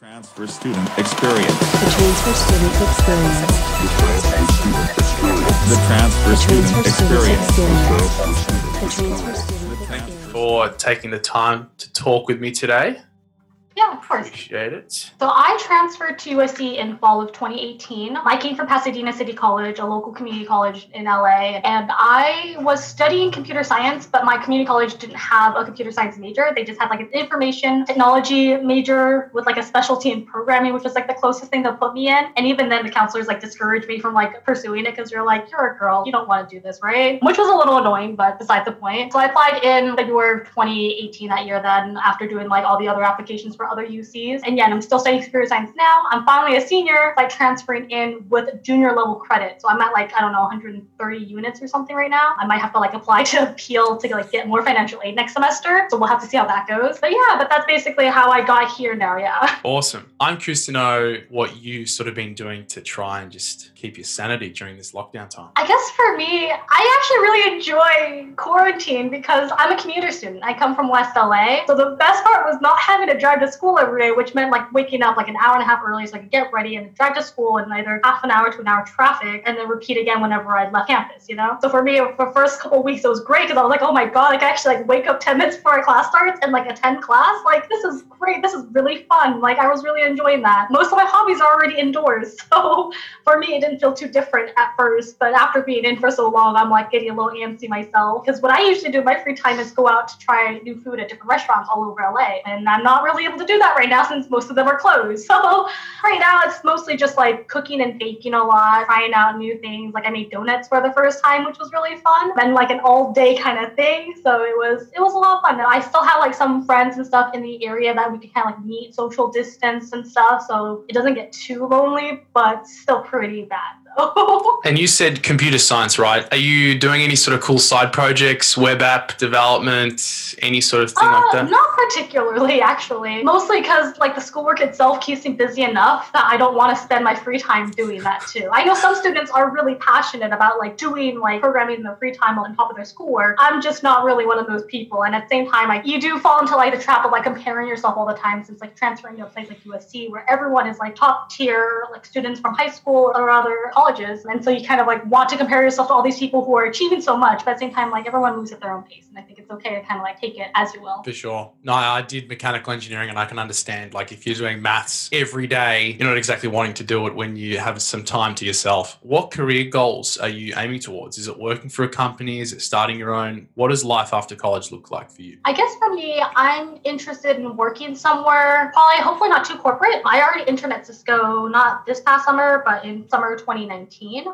Transfer student experience. The transfer student experience. The transfer The student transfer student experience. experience. The transfer student Thank experience. for taking the time to talk with me today. Yeah, of course. Appreciate it. So I transferred to USC in fall of 2018. I came from Pasadena City College, a local community college in LA, and I was studying computer science, but my community college didn't have a computer science major. They just had like an information technology major with like a specialty in programming, which was like the closest thing they'll put me in. And even then the counselors like discouraged me from like pursuing it because you're like, you're a girl, you don't want to do this, right? Which was a little annoying, but beside the point. So I applied in February of 2018 that year then after doing like all the other applications for other UCs. And yeah, and I'm still studying computer science now. I'm finally a senior, by transferring in with junior level credit. So I'm at like, I don't know, 130 units or something right now. I might have to like apply to appeal to like get more financial aid next semester. So we'll have to see how that goes. But yeah, but that's basically how I got here now. Yeah. Awesome. I'm curious to know what you sort of been doing to try and just keep your sanity during this lockdown time. I guess for me, I actually really enjoy quarantine because I'm a commuter student. I come from West LA. So the best part was not having to drive to school every day, which meant like waking up like an hour and a half early so I could get ready and drive to school in either half an hour to an hour traffic and then repeat again whenever I left campus, you know? So for me, for the first couple weeks, it was great because I was like, oh my God, I can actually like wake up 10 minutes before our class starts and like attend class. Like, this is great. This is really fun. Like, I was really enjoying that. Most of my hobbies are already indoors. So for me, it didn't feel too different at first, but after being in for so long, I'm like getting a little antsy myself. Because what I usually do in my free time is go out to try new food at different restaurants all over LA. And I'm not really able to do that right now since most of them are closed. So right now, it's mostly just like cooking and baking a lot, trying out new things. Like I made donuts for the first time, which was really fun. And like an all day kind of thing. So it was it was a lot of fun. And I still have like some friends and stuff in the area that we can kind of like meet, social distance and stuff. So it doesn't get too lonely, but still pretty bad And you said computer science, right? Are you doing any sort of cool side projects, web app development, any sort of thing like Uh, that? Not particularly, actually. Mostly because like the schoolwork itself keeps me busy enough that I don't want to spend my free time doing that too. I know some students are really passionate about like doing like programming in their free time on top of their schoolwork. I'm just not really one of those people. And at the same time, like you do fall into like the trap of like comparing yourself all the time since like transferring to a place like USC where everyone is like top tier, like students from high school or other colleges. And so you kind of like want to compare yourself to all these people who are achieving so much, but at the same time, like everyone moves at their own pace. And I think it's okay to kind of like take it as you will. For sure. No, I did mechanical engineering and I can understand like if you're doing maths every day, you're not exactly wanting to do it when you have some time to yourself. What career goals are you aiming towards? Is it working for a company? Is it starting your own? What does life after college look like for you? I guess for me, I'm interested in working somewhere, probably hopefully not too corporate. I already interned at Cisco not this past summer, but in summer 2019.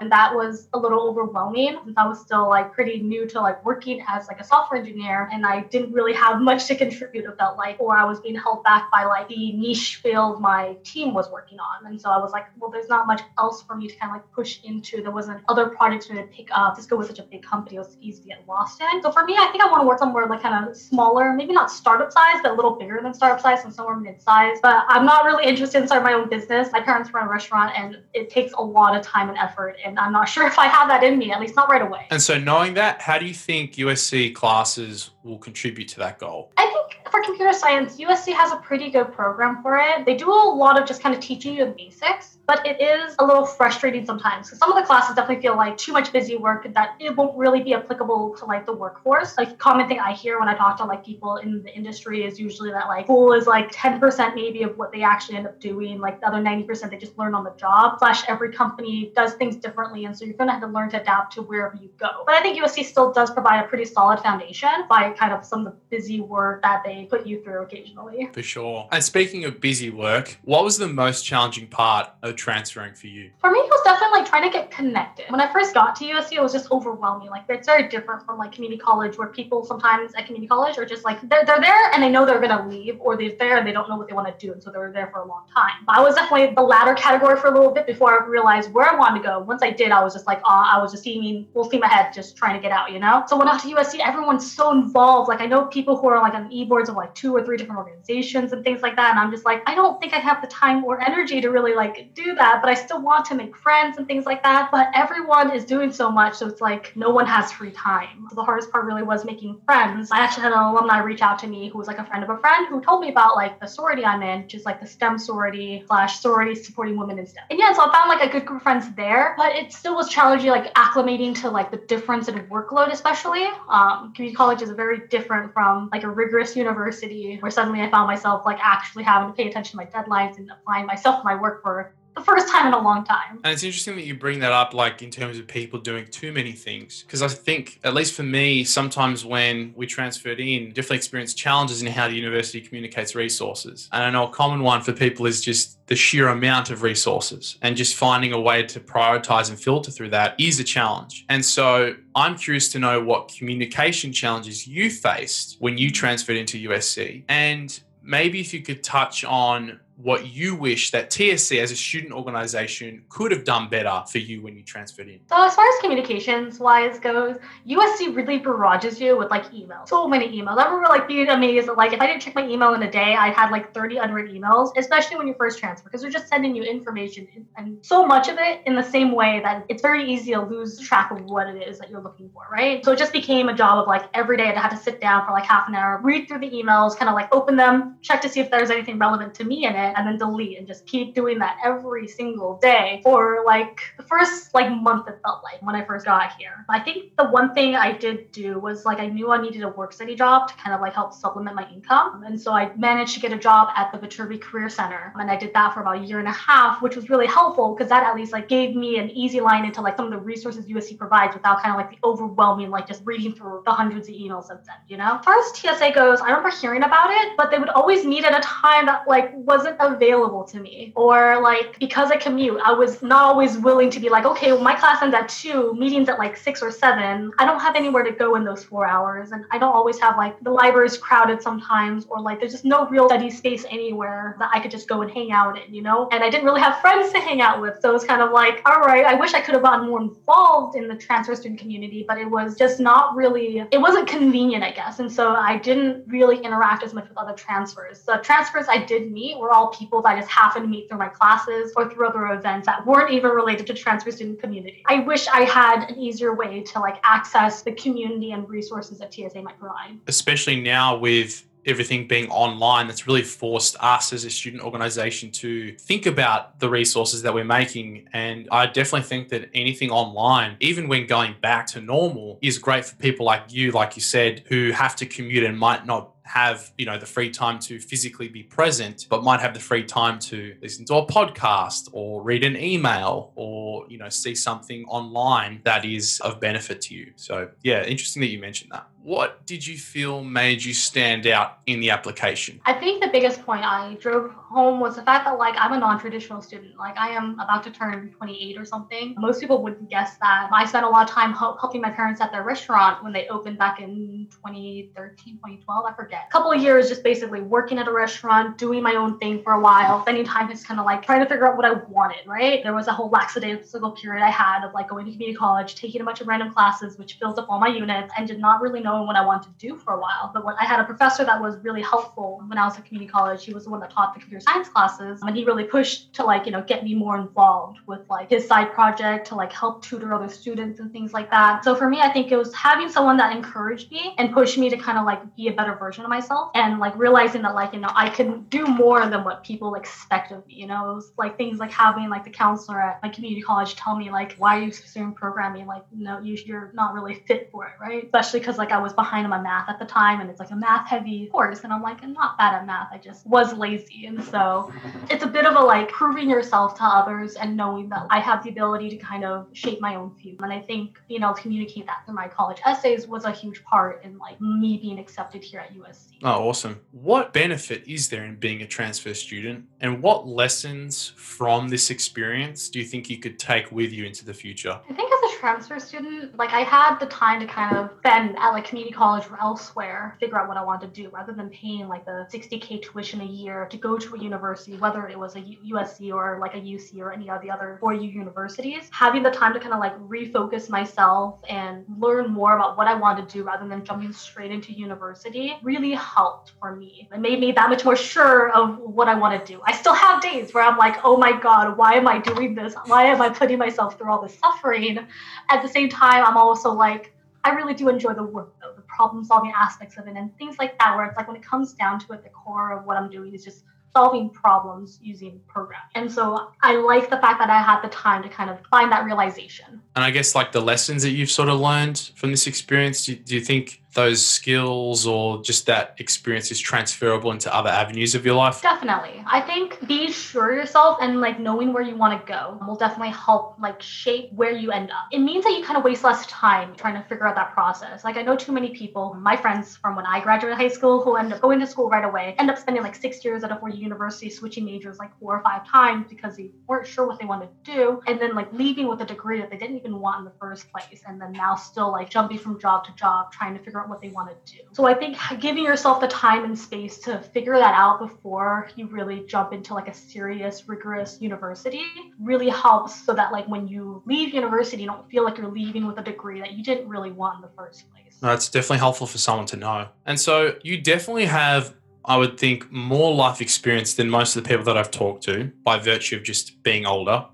And that was a little overwhelming since I was still like pretty new to like working as like a software engineer and I didn't really have much to contribute, it felt like, or I was being held back by like the niche field my team was working on. And so I was like, well, there's not much else for me to kind of like push into. There wasn't other projects for me to pick up. Cisco was such a big company, it was easy to get lost in. So for me, I think I want to work somewhere like kind of smaller, maybe not startup size, but a little bigger than startup size and somewhere mid size. But I'm not really interested in starting my own business. My parents run a restaurant and it takes a lot of time and effort. And I'm not sure if I have that in me, at least not right away. And so knowing that, how do you think USC classes will contribute to that goal? I think for computer science, USC has a pretty good program for it. They do a lot of just kind of teaching you the basics, but it is a little frustrating sometimes some of the classes definitely feel like too much busy work that it won't really be applicable to like the workforce. Like common thing I hear when I talk to like people in the industry is usually that like school is like 10% maybe of what they actually end up doing. Like the other 90% they just learn on the job. Slash every company does things differently, and so you're gonna have to learn to adapt to wherever you go. But I think USC still does provide a pretty solid foundation by kind of some of the busy work that they put you through occasionally. For sure. And speaking of busy work, what was the most challenging part of transferring for you? For me, it was definitely like trying to get connected. When I first got to USC, it was just overwhelming. Like it's very different from like community college, where people sometimes at community college are just like they're, they're there and they know they're gonna leave, or they're there and they don't know what they want to do, and so they're there for a long time. But I was definitely the latter category for a little bit before I realized where I wanted to go. Once I did, I was just like, oh, I was just seeing full steam ahead, just trying to get out, you know. So when I got to USC, everyone's so involved Like I know people who are like on e-boards of like two or three different organizations and things like that. And I'm just like, I don't think I have the time or energy to really like do that, but I still want to make friends and things like that. But everyone is doing so much. So it's like no one has free time. So the hardest part really was making friends. I actually had an alumni reach out to me who was like a friend of a friend who told me about like the sorority I'm in, which is like the STEM sorority slash sorority supporting women in STEM. And yeah, so I found like a good group of friends there, but it still was challenging like acclimating to like the difference in workload, especially. Um, community college is a very different from like a rigorous university where suddenly I found myself like actually having to pay attention to my deadlines and applying myself to my work for the first time in a long time. And it's interesting that you bring that up, like in terms of people doing too many things. Because I think, at least for me, sometimes when we transferred in, definitely experienced challenges in how the university communicates resources. And I know a common one for people is just the sheer amount of resources and just finding a way to prioritize and filter through that is a challenge. And so I'm curious to know what communication challenges you faced when you transferred into USC. And maybe if you could touch on what you wish that TSC as a student organization could have done better for you when you transferred in? So as far as communications wise goes, USC really barrages you with like emails. So many emails. I remember like being amazed that like if I didn't check my email in a day, I had like 30 unread emails, especially when you first transfer, because they're just sending you information and so much of it in the same way that it's very easy to lose track of what it is that you're looking for, right? So it just became a job of like every day I had to sit down for like half an hour, read through the emails, kind of like open them, check to see if there's anything relevant to me in it, and then delete and just keep doing that every single day for like the first like month it felt like when I first got here. I think the one thing I did do was like I knew I needed a work study job to kind of like help supplement my income. And so I managed to get a job at the Viterbi Career Center. And I did that for about a year and a half, which was really helpful because that at least like gave me an easy line into like some of the resources USC provides without kind of like the overwhelming like just reading through the hundreds of emails I've sent, you know? As far as TSA goes, I remember hearing about it, but they would always meet at a time that like wasn't available to me. Or like because I commute, I was not always willing to be like, okay, well, my class ends at two, meetings at like six or seven. I don't have anywhere to go in those four hours. And I don't always have like the library's crowded sometimes, or like there's just no real study space anywhere that I could just go and hang out in, you know? And I didn't really have friends to hang out with. So it was kind of like, all right, I wish I could have gotten more involved in the transfer student community, but it was just not really, it wasn't convenient, I guess. And so I didn't really interact as much with other transfers. The transfers I did meet were all people that I just happened to meet through my classes or through other events that weren't even related to transfer student community. I wish I had an easier way to like access the community and resources that TSA might provide. Especially now with everything being online that's really forced us as a student organization to think about the resources that we're making and i definitely think that anything online even when going back to normal is great for people like you like you said who have to commute and might not have you know the free time to physically be present but might have the free time to listen to a podcast or read an email or you know see something online that is of benefit to you. So yeah interesting that you mentioned that what did you feel made you stand out in the application I think the biggest point I drove home was the fact that like I'm a non-traditional student. Like I am about to turn 28 or something. Most people wouldn't guess that. I spent a lot of time helping my parents at their restaurant when they opened back in 2013, 2012, I forget. A couple of years just basically working at a restaurant, doing my own thing for a while, spending time just kind of like trying to figure out what I wanted, right? There was a whole lackadaisical period I had of like going to community college, taking a bunch of random classes, which filled up all my units, and did not really knowing what I wanted to do for a while. But when I had a professor that was really helpful when I was at community college, he was the one that taught the computer science classes, and he really pushed to like, you know, get me more involved with like his side project to like help tutor other students and things like that. So for me, I think it was having someone that encouraged me and pushed me to kind of like be a better version of myself and like realizing that like, you know, I can do more than what people expect of me. You know, it was like things like having like the counselor at my community college tell me like, why are you pursuing programming? Like, no, you, you're not really fit for it, right? Especially because like I was behind on my math at the time and it's like a math heavy course. And I'm like, I'm not bad at math. I just was lazy. And so it's a bit of a like proving yourself to others and knowing that I have the ability to kind of shape my own future. And I think being able to communicate that through my college essays was a huge part in like me being accepted here at USC. Oh, awesome. What benefit is there in being a transfer student? And what lessons from this experience do you think you could take with you into the future? I think as a transfer student, like I had the time to kind of spend at like community college or elsewhere, figure out what I wanted to do rather than paying like the 60k tuition a year to go to a university, whether it was a USC or like a UC or any of the other 4U universities. Having the time to kind of like refocus myself and learn more about what I wanted to do rather than jumping straight into university really helped for me. It made me that much more sure of what I want to do. I still have days where I'm like, oh my God, why am I doing this? Why am I putting myself through all this suffering? At the same time, I'm also like, I really do enjoy the work though, the problem solving aspects of it and things like that, where it's like when it comes down to it, the core of what I'm doing is just solving problems using programming. And so I like the fact that I had the time to kind of find that realization. And I guess like the lessons that you've sort of learned from this experience, do, do you think those skills or just that experience is transferable into other avenues of your life? Definitely. I think be sure yourself and like knowing where you want to go will definitely help like shape where you end up. It means that you kind of waste less time trying to figure out that process. Like I know too many people, my friends from when I graduated high school who end up going to school right away, end up spending like six years at a four-year university, switching majors like four or five times because they weren't sure what they wanted to do, and then like leaving with a degree that they didn't even want in the first place, and then now still like jumping from job to job trying to figure out what they want to do. So I think giving yourself the time and space to figure that out before you really jump into like a serious, rigorous university really helps so that like when you leave university, you don't feel like you're leaving with a degree that you didn't really want in the first place. No, it's definitely helpful for someone to know. And so you definitely have I would think more life experience than most of the people that I've talked to by virtue of just being older.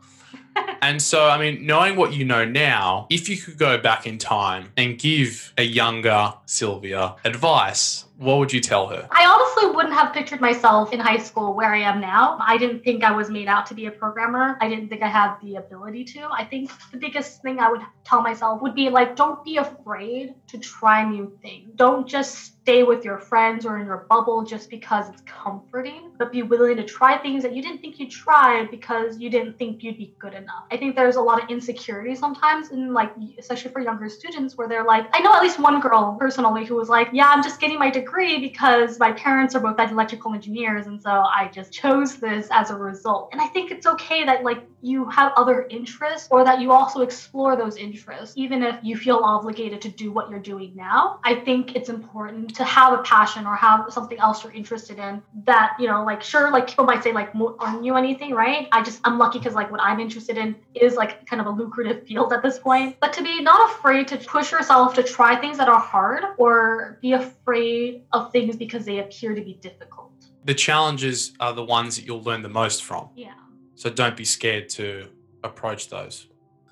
and so, I mean, knowing what you know now, if you could go back in time and give a younger Sylvia advice, what would you tell her? I honestly wouldn't have pictured myself in high school where I am now. I didn't think I was made out to be a programmer. I didn't think I had the ability to. I think the biggest thing I would tell myself would be like, don't be afraid to try new things. Don't just stay with your friends or in your bubble just because it's comforting, but be willing to try things that you didn't think you'd try because you didn't think you'd be good enough. I think there's a lot of insecurity sometimes, in like, especially for younger students, where they're like, I know at least one girl personally who was like, yeah, I'm just getting my degree because my parents are both electrical engineers. And so I just chose this as a result. And I think it's okay that like you have other interests or that you also explore those interests, even if you feel obligated to do what you're doing now. I think it's important to have a passion or have something else you're interested in that you know like sure like people might say like aren't you anything right? I just i'm lucky because like what i'm interested in is like kind of a lucrative field at this point. But to be not afraid to push yourself to try things that are hard or be afraid of things because they appear to be difficult. The challenges are the ones that you'll learn the most from. Yeah so don't be scared to approach those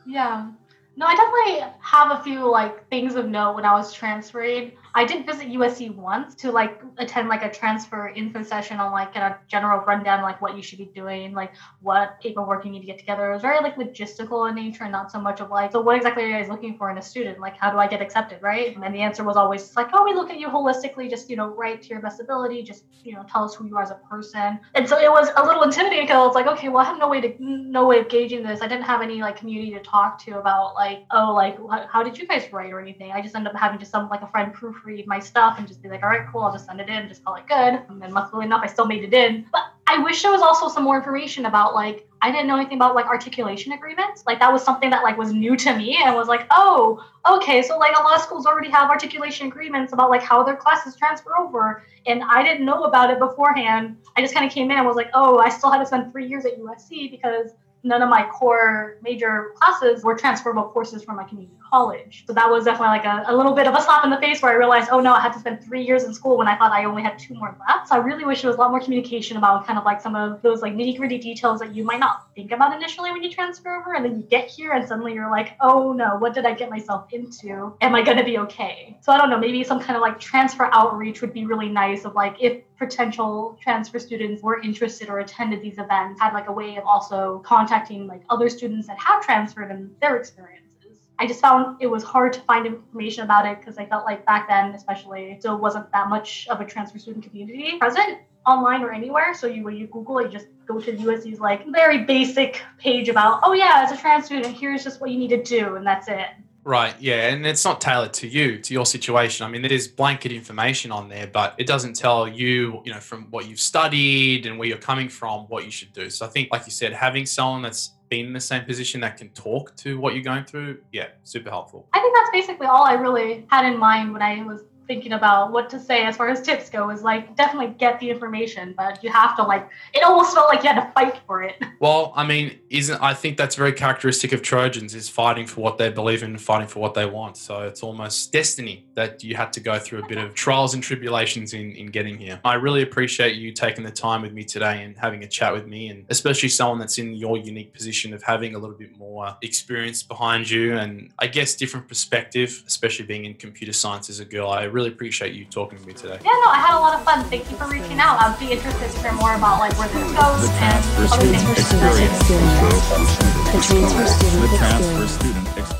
yeah no, I definitely have a few like things of note when I was transferring. I did visit USC once to like attend like a transfer info session on like a general rundown like what you should be doing, like what paperwork you need to get together. It was very like logistical in nature and not so much of like, so what exactly are you guys looking for in a student? Like how do I get accepted, right? And the answer was always like, oh, we look at you holistically, just you know, right to your best ability, just you know, tell us who you are as a person. And so it was a little intimidating because I was like, okay, well, I have no way to no way of gauging this. I didn't have any like community to talk to about like, oh, like how did you guys write or anything. I just ended up having to some like a friend proof proofread my stuff and just be like, all right, cool, I'll just send it in, just call it good. And then luckily enough, I still made it in. But I wish there was also some more information about like I didn't know anything about like articulation agreements. Like that was something that like was new to me and was like, oh, okay, so like a lot of schools already have articulation agreements about like how their classes transfer over. And I didn't know about it beforehand. I just kind of came in and was like, oh, I still had to spend three years at USC because none of my core major classes were transferable courses from my community college. So that was definitely like a, a little bit of a slap in the face where I realized, oh no, I had to spend three years in school when I thought I only had two more left. So I really wish there was a lot more communication about kind of like some of those like nitty gritty details that you might not think about initially when you transfer over. And then you get here and suddenly you're like, oh no, what did I get myself into? Am I going to be okay? So I don't know, maybe some kind of like transfer outreach would be really nice of like if potential transfer students were interested or attended these events, had like a way of also contacting like other students that have transferred and their experience. I just found it was hard to find information about it because I felt like back then, especially, still wasn't that much of a transfer student community present online or anywhere. So you when you Google it, you just go to the USC's like very basic page about, oh yeah, as a trans student, here's just what you need to do, and that's it. Right, yeah, and it's not tailored to you, to your situation. I mean, there's blanket information on there, but it doesn't tell you, you know, from what you've studied and where you're coming from, what you should do. So I think, like you said, having someone that's been in the same position that can talk to what you're going through, yeah, super helpful. I think that's basically all I really had in mind when I was thinking about what to say as far as tips go is like definitely get the information but you have to like it almost felt like you had to fight for it Well, I mean, isn't I think that's very characteristic of Trojans is fighting for what they believe in, fighting for what they want. So it's almost destiny that you had to go through a bit of trials and tribulations in in getting here. I really appreciate you taking the time with me today and having a chat with me, and especially someone that's in your unique position of having a little bit more experience behind you, and I guess different perspective, especially being in computer science as a girl. I really appreciate you talking to me today. yeah no i had a lot of fun thank you for reaching out i'd be interested to hear more about like where this goes The and transfer other student things Transfer student experience. experience. The transfer student The transfer experience. student experience.